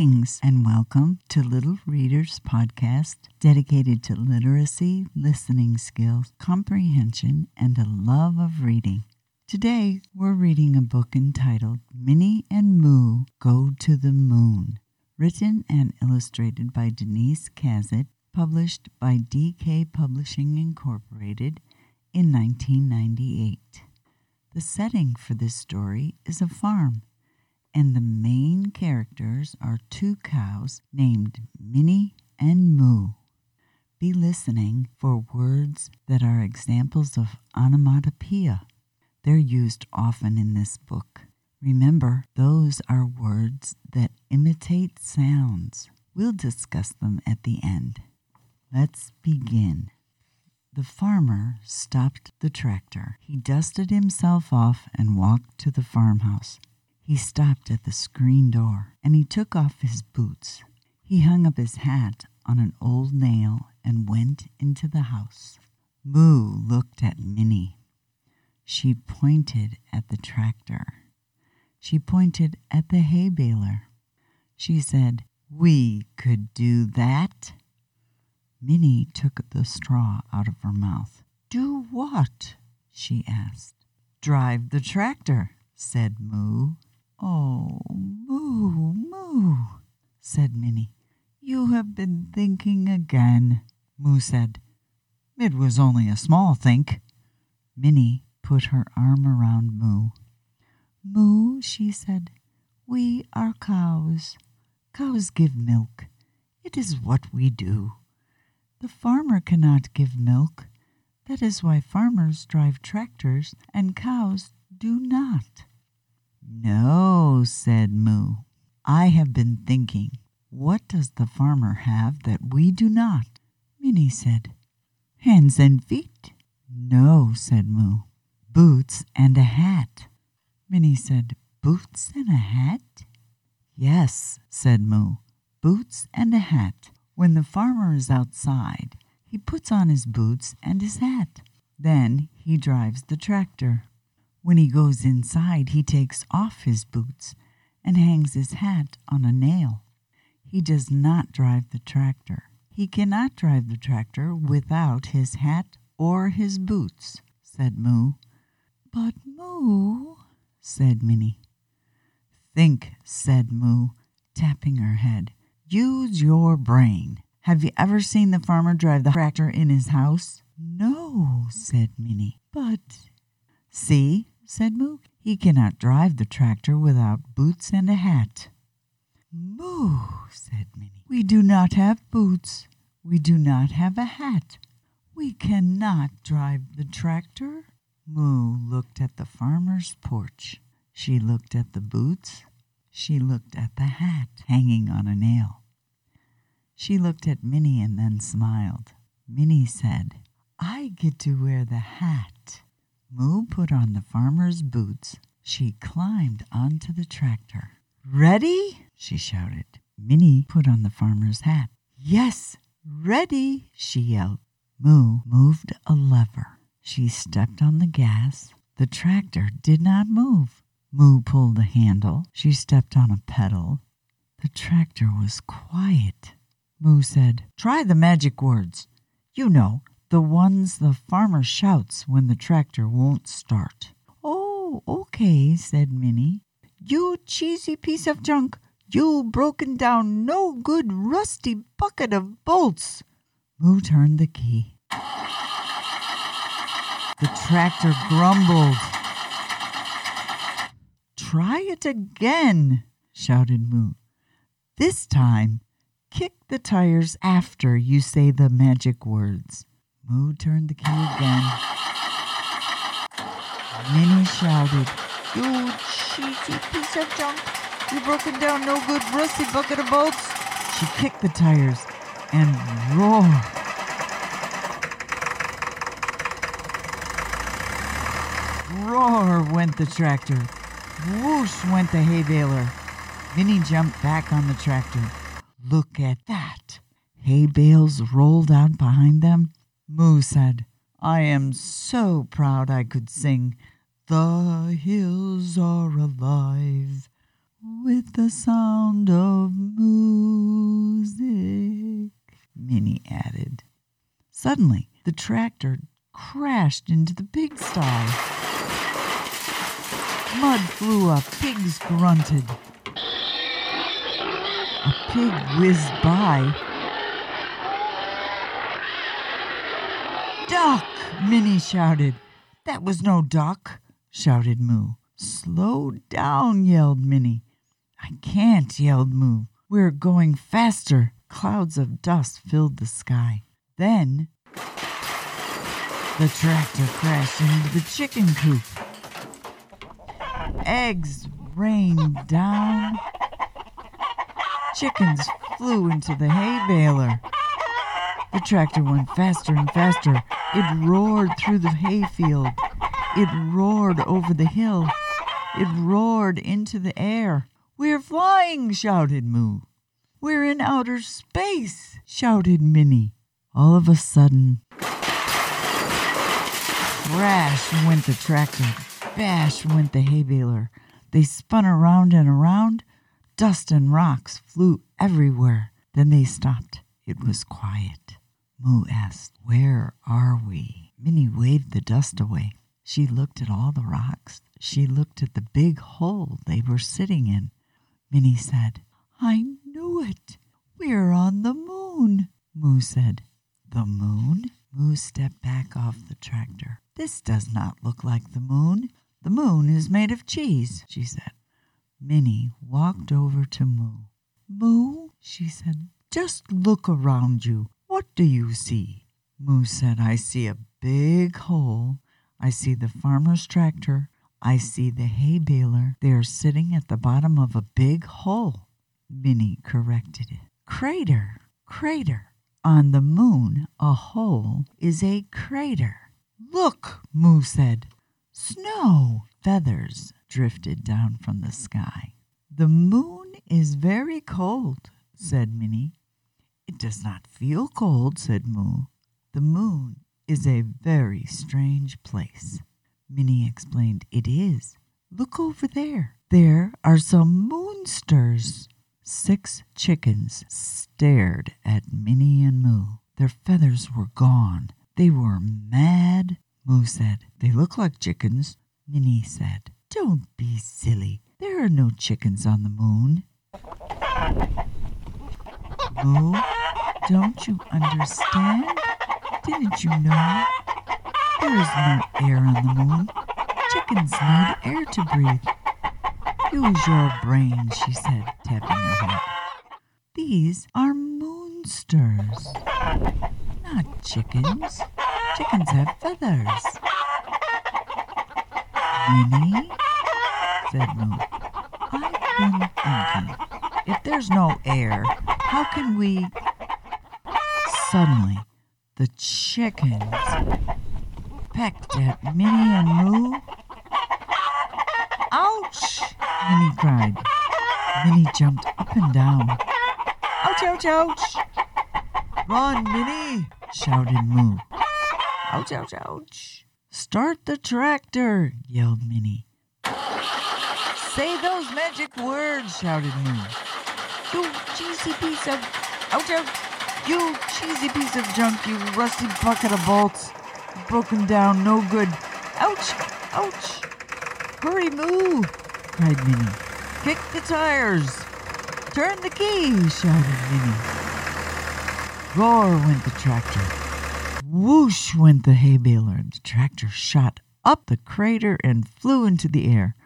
Greetings and welcome to Little Readers Podcast, dedicated to literacy, listening skills, comprehension, and a love of reading. Today, we're reading a book entitled Minnie and Moo Go to the Moon, written and illustrated by Denys Cazet, published by DK Publishing Incorporated in 1998. The setting for this story is a farm and the main characters are two cows named Minnie and Moo. Be listening for words that are examples of onomatopoeia. They're used often in this book. Remember, those are words that imitate sounds. We'll discuss them at the end. Let's begin. The farmer stopped the tractor. He dusted himself off and walked to the farmhouse. He stopped at the screen door and he took off his boots. He hung up his hat on an old nail and went into the house. Moo looked at Minnie. She pointed at the tractor. She pointed at the hay baler. She said, We could do that. Minnie took the straw out of her mouth. Do what? she asked. Drive the tractor, said Moo. Oh, moo, moo, said Minnie. You have been thinking again, Moo said. It was only a small think. Minnie put her arm around Moo. Moo, she said, we are cows. Cows give milk. It is what we do. The farmer cannot give milk. That is why farmers drive tractors and cows do not. Said Moo. I have been thinking, what does the farmer have that we do not? Minnie said, Hands and feet. No, said Moo. Boots and a hat. Minnie said, Boots and a hat? Yes, said Moo. Boots and a hat. When the farmer is outside, he puts on his boots and his hat. Then he drives the tractor. When he goes inside, he takes off his boots and hangs his hat on a nail. He does not drive the tractor. He cannot drive the tractor without his hat or his boots, said Moo. But Moo, said Minnie. Think, said Moo, tapping her head. Use your brain. Have you ever seen the farmer drive the tractor in his house? No, said Minnie. But See, said Moo, he cannot drive the tractor without boots and a hat. Moo, said Minnie, we do not have boots. We do not have a hat. We cannot drive the tractor. Moo looked at the farmer's porch. She looked at the boots. She looked at the hat hanging on a nail. She looked at Minnie and then smiled. Minnie said, I get to wear the hat. Moo put on the farmer's boots. She climbed onto the tractor. Ready? she shouted. Minnie put on the farmer's hat. Yes, ready, she yelled. Moo moved a lever. She stepped on the gas. The tractor did not move. Moo pulled a handle. She stepped on a pedal. The tractor was quiet. Moo said, Try the magic words. You know, the ones the farmer shouts when the tractor won't start. Oh, okay, said Minnie. You cheesy piece of junk! You broken down, no good, rusty bucket of bolts! Moo turned the key. The tractor grumbled. Try it again, shouted Moo. This time, kick the tires after you say the magic words. Moo turned the key again. Minnie shouted, You cheesy piece of junk! You broken down no good rusty bucket of bolts! She kicked the tires and roared. Roar went the tractor. Whoosh went the hay baler. Minnie jumped back on the tractor. Look at that. Hay bales rolled out behind them Moo said, I am so proud I could sing, The hills are alive with the sound of music, Minnie added. Suddenly, the tractor crashed into the pigsty. Mud flew up, pigs grunted. A pig whizzed by. Duck! Minnie shouted. That was no duck, shouted Moo. Slow down, yelled Minnie. I can't, yelled Moo. We're going faster. Clouds of dust filled the sky. Then the tractor crashed into the chicken coop. Eggs rained down. Chickens flew into the hay baler. The tractor went faster and faster. It roared through the hayfield. It roared over the hill. It roared into the air. We're flying, shouted Moo. We're in outer space, shouted Minnie. All of a sudden, crash went the tractor. Bash went the hay baler. They spun around and around. Dust and rocks flew everywhere. Then they stopped. It was quiet. Moo asked, Where are we? Minnie waved the dust away. She looked at all the rocks. She looked at the big hole they were sitting in. Minnie said, I knew it. We're on the moon. Moo said, The moon? Moo stepped back off the tractor. This does not look like the moon. The moon is made of cheese, she said. Minnie walked over to Moo. Moo, she said, just look around you. What do you see? Moo said, I see a big hole. I see the farmer's tractor. I see the hay baler. They are sitting at the bottom of a big hole. Minnie corrected it. Crater, crater. On the moon, a hole is a crater. Look, Moo said. Snow. Feathers drifted down from the sky. The moon is very cold, said Minnie. Does not feel cold, said Moo. The moon is a very strange place. Minnie explained, It is. Look over there. There are some moonsters. Six chickens stared at Minnie and Moo. Their feathers were gone. They were mad. Moo said, They look like chickens. Minnie said, Don't be silly. There are no chickens on the moon. Moo, don't you understand? Didn't you know? There is no air on the moon. Chickens need air to breathe. Use your brain, she said, tapping her head. These are moonsters, not chickens. Chickens have feathers. Minnie, said Moo, I've been thinking. If there's no air, how can we. Suddenly, the chickens pecked at Minnie and Moo. Ouch! Minnie cried. Minnie jumped up and down. Ouch, ouch, ouch! Run, Minnie! shouted Moo. Ouch, ouch, ouch! Start the tractor! yelled Minnie. Say those magic words! shouted Moo. You piece of. Ouch, ouch! You cheesy piece of junk, you rusty bucket of bolts. Broken down, no good. Ouch! Ouch! Hurry, Moo! cried Minnie. Kick the tires! Turn the key! shouted Minnie. Roar went the tractor. Whoosh went the hay baler. The tractor shot up the crater and flew into the air.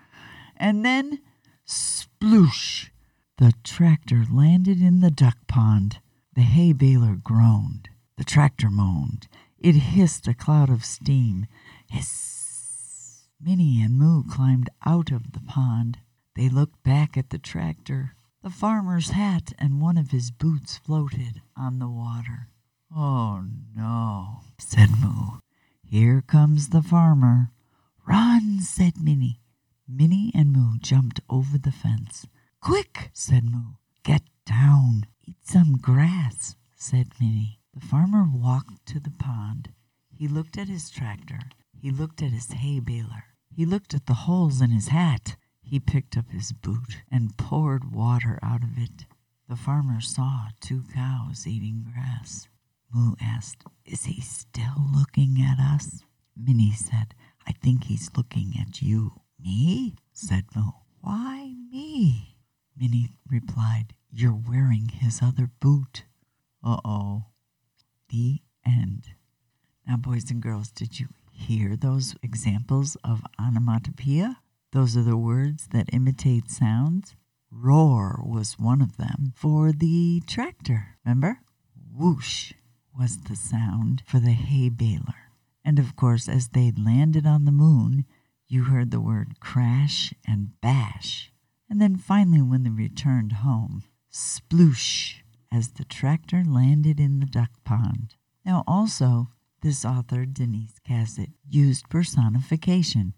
And then, sploosh! The tractor landed in the duck pond. The hay baler groaned. The tractor moaned. It hissed a cloud of steam. Hiss! Minnie and Moo climbed out of the pond. They looked back at the tractor. The farmer's hat and one of his boots floated on the water. Oh no, said Moo. Here comes the farmer. Run, said Minnie. Minnie and Moo jumped over the fence. Quick, said Moo. Get down. Eat some grass, said Minnie. The farmer walked to the pond. He looked at his tractor. He looked at his hay baler. He looked at the holes in his hat. He picked up his boot and poured water out of it. The farmer saw two cows eating grass. Moo asked, Is he still looking at us? Minnie said, I think he's looking at you. Me? said Moo. Why me? Minnie replied, You're wearing his other boot. Uh oh. The end. Now, boys and girls, did you hear those examples of onomatopoeia? Those are the words that imitate sounds. Roar was one of them for the tractor, remember? Whoosh was the sound for the hay baler. And of course, as they landed on the moon, you heard the word crash and bash. And then finally, when they returned home, sploosh as the tractor landed in the duck pond. Now, also, this author, Denys Cazet, used personification.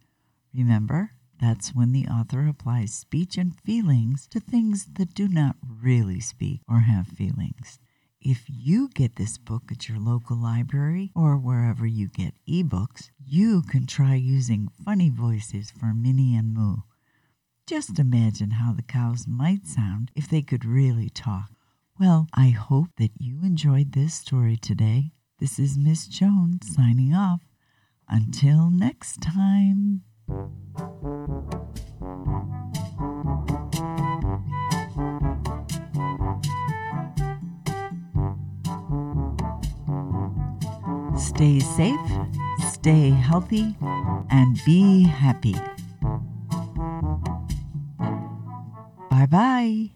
Remember, that's when the author applies speech and feelings to things that do not really speak or have feelings. If you get this book at your local library or wherever you get ebooks, you can try using funny voices for Minnie and Moo. Just imagine how the cows might sound if they could really talk. Well, I hope that you enjoyed this story today. This is Miss Jones signing off. Until next time. Stay safe, stay healthy, and be happy. Bye bye.